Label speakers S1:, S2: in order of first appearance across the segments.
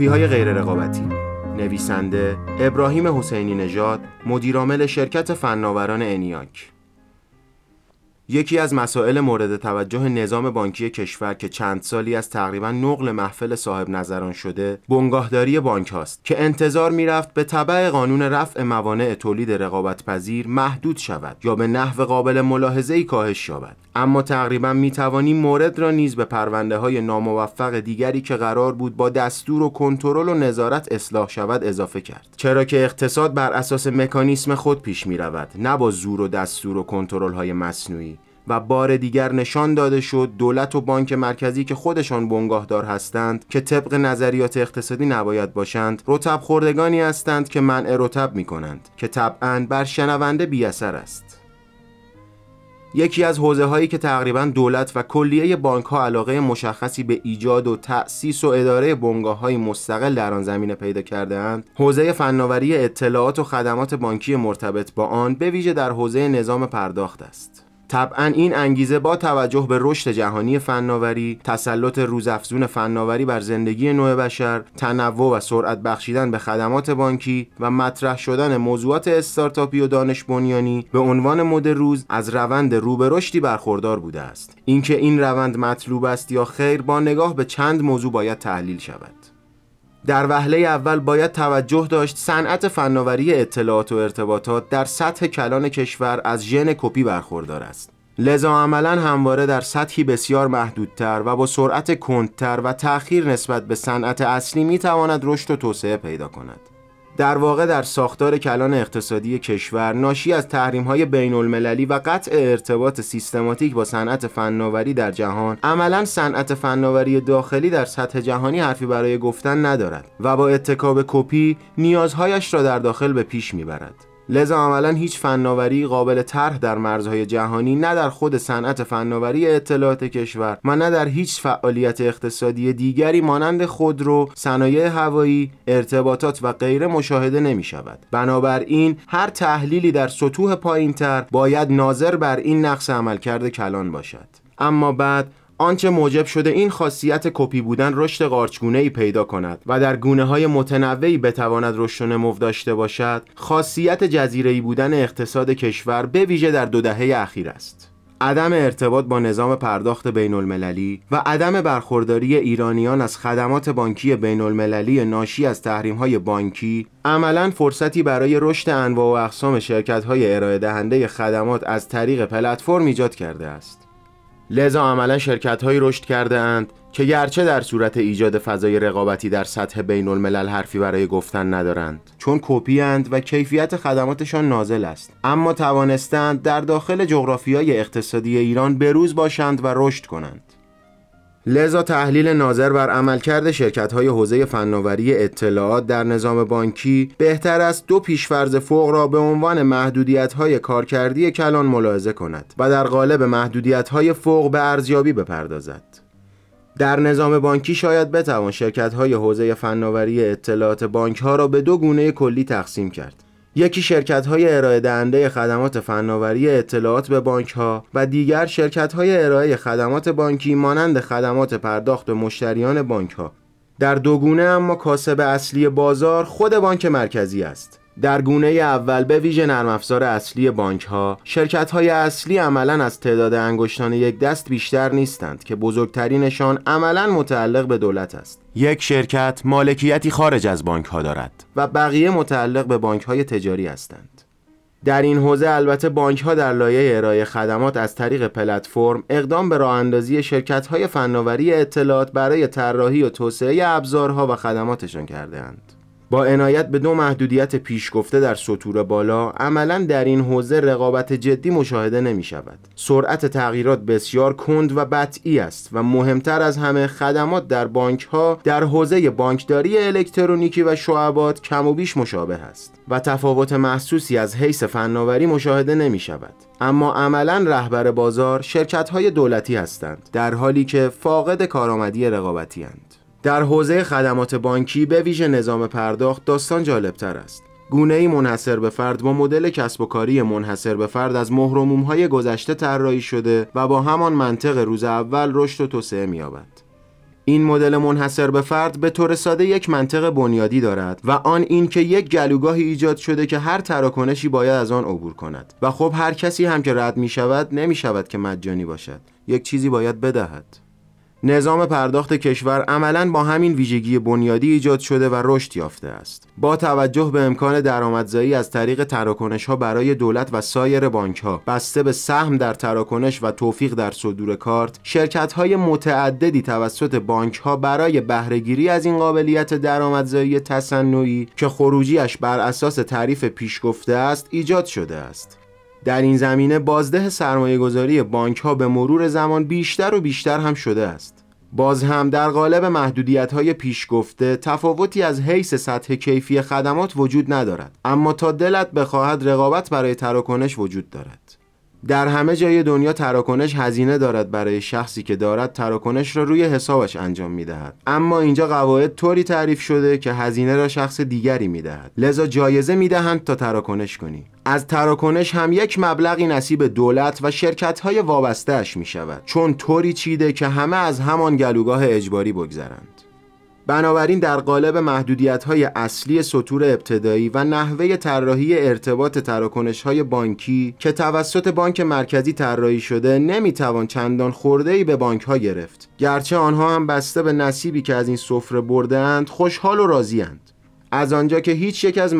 S1: کپی های غیر رقابتی نویسنده ابراهیم حسینی نژاد مدیرعامل شرکت فناوران انیاک. یکی از مسائل مورد توجه نظام بانکی کشور که چند سالی از تقریبا نقل محفل صاحب نظران شده بنگاهداری بانک هاست که انتظار می‌رفت به طبع قانون رفع موانع تولید رقابت پذیر محدود شود یا به نحو قابل ملاحظه ای کاهش یابد. اما تقریبا می توانیم مورد را نیز به پرونده های ناموفق دیگری که قرار بود با دستور و کنترل و نظارت اصلاح شود اضافه کرد. چرا که اقتصاد بر اساس مکانیسم خود پیش می رود نه با زور و دستور و کنترل های مصنوعی. و بار دیگر نشان داده شد دولت و بانک مرکزی که خودشان بنگاهدار هستند که طبق نظریات اقتصادی نباید باشند رتب خوردگانی هستند که منع رتب می کنند که طبعا بر شنونده بی اثر است. یکی از حوزه هایی که تقریبا دولت و کلیه بانک ها علاقه مشخصی به ایجاد و تأسیس و اداره بنگاه های مستقل در آن زمینه پیدا کرده اند حوزه فناوری اطلاعات و خدمات بانکی مرتبط با آن به ویژه در حوزه نظام پرداخت است. طبعا این انگیزه با توجه به رشد جهانی فناوری، تسلط روزافزون فناوری بر زندگی نوع بشر، تنوع و سرعت بخشیدن به خدمات بانکی و مطرح شدن موضوعات استارتاپی و دانش بنیانی به عنوان مد روز از روند رو به رشدی برخوردار بوده است. اینکه این روند مطلوب است یا خیر با نگاه به چند موضوع باید تحلیل شود. در وهله اول باید توجه داشت صنعت فناوری اطلاعات و ارتباطات در سطح کلان کشور از ژن کپی برخوردار است. لذا عملا همواره در سطحی بسیار محدودتر و با سرعت کندتر و تأخیر نسبت به صنعت اصلی می‌تواند رشد و توسعه پیدا کند. در واقع در ساختار کلان اقتصادی کشور ناشی از تحریم های بین المللی و قطع ارتباط سیستماتیک با صنعت فناوری در جهان عملا صنعت فناوری داخلی در سطح جهانی حرفی برای گفتن ندارد و با اتکاب کپی نیازهایش را در داخل به پیش می‌برد. لذا عملا هیچ فناوری قابل طرح در مرزهای جهانی نه در خود صنعت فناوری اطلاعات کشور و نه در هیچ فعالیت اقتصادی دیگری مانند خودرو، صنایع هوایی، ارتباطات و غیره مشاهده نمی شود. بنابراین هر تحلیلی در سطوح پایینتر باید ناظر بر این نقص عملکرد کلان باشد. اما بعد آنچه موجب شده این خاصیت کپی بودن رشد قارچگونه ای پیدا کند و در گونه های متنوعی بتواند رشد و نمو داشته باشد خاصیت جزیره بودن اقتصاد کشور به ویژه در دو دهه اخیر است. عدم ارتباط با نظام پرداخت بین المللی و عدم برخورداری ایرانیان از خدمات بانکی بین المللی ناشی از تحریم های بانکی عملا فرصتی برای رشد انواع و اقسام شرکت های ارائه دهنده خدمات از طریق پلتفرم ایجاد کرده است. لذا عملا شرکت هایی رشد کرده اند که گرچه در صورت ایجاد فضای رقابتی در سطح بین الملل حرفی برای گفتن ندارند. چون کپی اند و کیفیت خدماتشان نازل است. اما توانستند در داخل جغرافیای اقتصادی ایران بروز باشند و رشد کنند. لذا تحلیل ناظر بر عملکرد شرکت های حوزه فناوری اطلاعات در نظام بانکی بهتر است دو پیشفرض فوق را به عنوان محدودیت های کارکردی کلان ملاحظه کند و در قالب محدودیت های فوق به ارزیابی بپردازد. در نظام بانکی شاید بتوان شرکت های حوزه فناوری اطلاعات بانک ها را به دو گونه کلی تقسیم کرد. یکی شرکت های ارائه دهنده خدمات فناوری اطلاعات به بانک ها و دیگر شرکت های ارائه خدمات بانکی مانند خدمات پرداخت به مشتریان بانک ها در دو گونه اما کاسب اصلی بازار خود بانک مرکزی است. در گونه اول به ویژه نرم افزار اصلی بانک ها شرکت های اصلی عملا از تعداد انگشتان یک دست بیشتر نیستند که بزرگترینشان عملا متعلق به دولت است. یک شرکت مالکیتی خارج از بانک ها دارد. و بقیه متعلق به بانک های تجاری هستند. در این حوزه البته بانک ها در لایه ارائه خدمات از طریق پلتفرم اقدام به راه اندازی شرکت های فناوری اطلاعات برای طراحی و توسعه ابزارها و خدماتشان کرده اند. با عنایت به دو محدودیت پیش گفته در سطور بالا عملا در این حوزه رقابت جدی مشاهده نمی شود سرعت تغییرات بسیار کند و بطعی است و مهمتر از همه خدمات در بانک ها در حوزه بانکداری الکترونیکی و شعبات کم و بیش مشابه است و تفاوت محسوسی از حیث فناوری مشاهده نمی شود اما عملا رهبر بازار شرکت های دولتی هستند در حالی که فاقد کارآمدی رقابتی هستند در حوزه خدمات بانکی به ویژه نظام پرداخت داستان جالبتر است. گونه ای منحصر به فرد با مدل کسب و کاری منحصر به فرد از مهرموم های گذشته طراحی شده و با همان منطق روز اول رشد و توسعه می‌یابد. این مدل منحصر به فرد به طور ساده یک منطق بنیادی دارد و آن اینکه یک گلوگاهی ایجاد شده که هر تراکنشی باید از آن عبور کند و خب هر کسی هم که رد می شود نمی شود که مجانی باشد یک چیزی باید بدهد نظام پرداخت کشور عملا با همین ویژگی بنیادی ایجاد شده و رشد یافته است. با توجه به امکان درآمدزایی از طریق تراکنش ها برای دولت و سایر بانک ها بسته به سهم در تراکنش و توفیق در صدور کارت، شرکت های متعددی توسط بانک ها برای بهرهگیری از این قابلیت درآمدزایی تصنعی که خروجیش بر اساس تعریف پیشگفته است ایجاد شده است. در این زمینه بازده سرمایه گذاری بانک ها به مرور زمان بیشتر و بیشتر هم شده است. باز هم در قالب محدودیت های پیش گفته تفاوتی از حیث سطح کیفی خدمات وجود ندارد اما تا دلت بخواهد رقابت برای تراکنش وجود دارد در همه جای دنیا تراکنش هزینه دارد برای شخصی که دارد تراکنش را روی حسابش انجام می دهد اما اینجا قواعد طوری تعریف شده که هزینه را شخص دیگری می دهد لذا جایزه می دهند تا تراکنش کنی. از تراکنش هم یک مبلغی نصیب دولت و شرکت های وابستهش می شود چون طوری چیده که همه از همان گلوگاه اجباری بگذرند. بنابراین در قالب محدودیت های اصلی سطور ابتدایی و نحوه طراحی ارتباط تراکنش های بانکی که توسط بانک مرکزی طراحی شده نمی‌توان چندان خورده ای به بانک ها گرفت گرچه آنها هم بسته به نصیبی که از این سفره برده اند خوشحال و راضی اند. از آنجا که هیچ یک از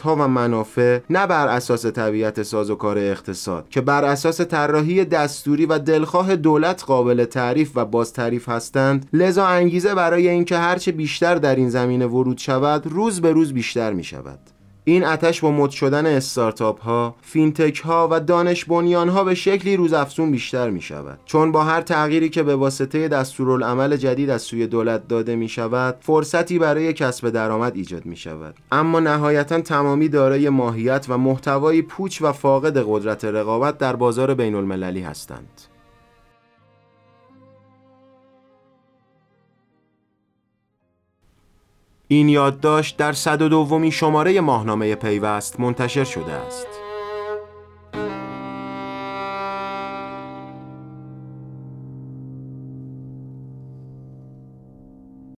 S1: ها و منافع نه بر اساس طبیعت سازوکار اقتصاد که بر اساس طراحی دستوری و دلخواه دولت قابل تعریف و باز تعریف هستند لذا انگیزه برای اینکه هرچه بیشتر در این زمینه ورود شود روز به روز بیشتر می شود این آتش با مد شدن استارتاپ ها، فینتک ها و دانش بنیان ها به شکلی روزافزون بیشتر می شود. چون با هر تغییری که به واسطه دستورالعمل جدید از سوی دولت داده می شود، فرصتی برای کسب درآمد ایجاد می شود. اما نهایتا تمامی دارای ماهیت و محتوای پوچ و فاقد قدرت رقابت در بازار بین المللی هستند. این یادداشت در صد و دومین شماره ماهنامه پیوست منتشر شده است.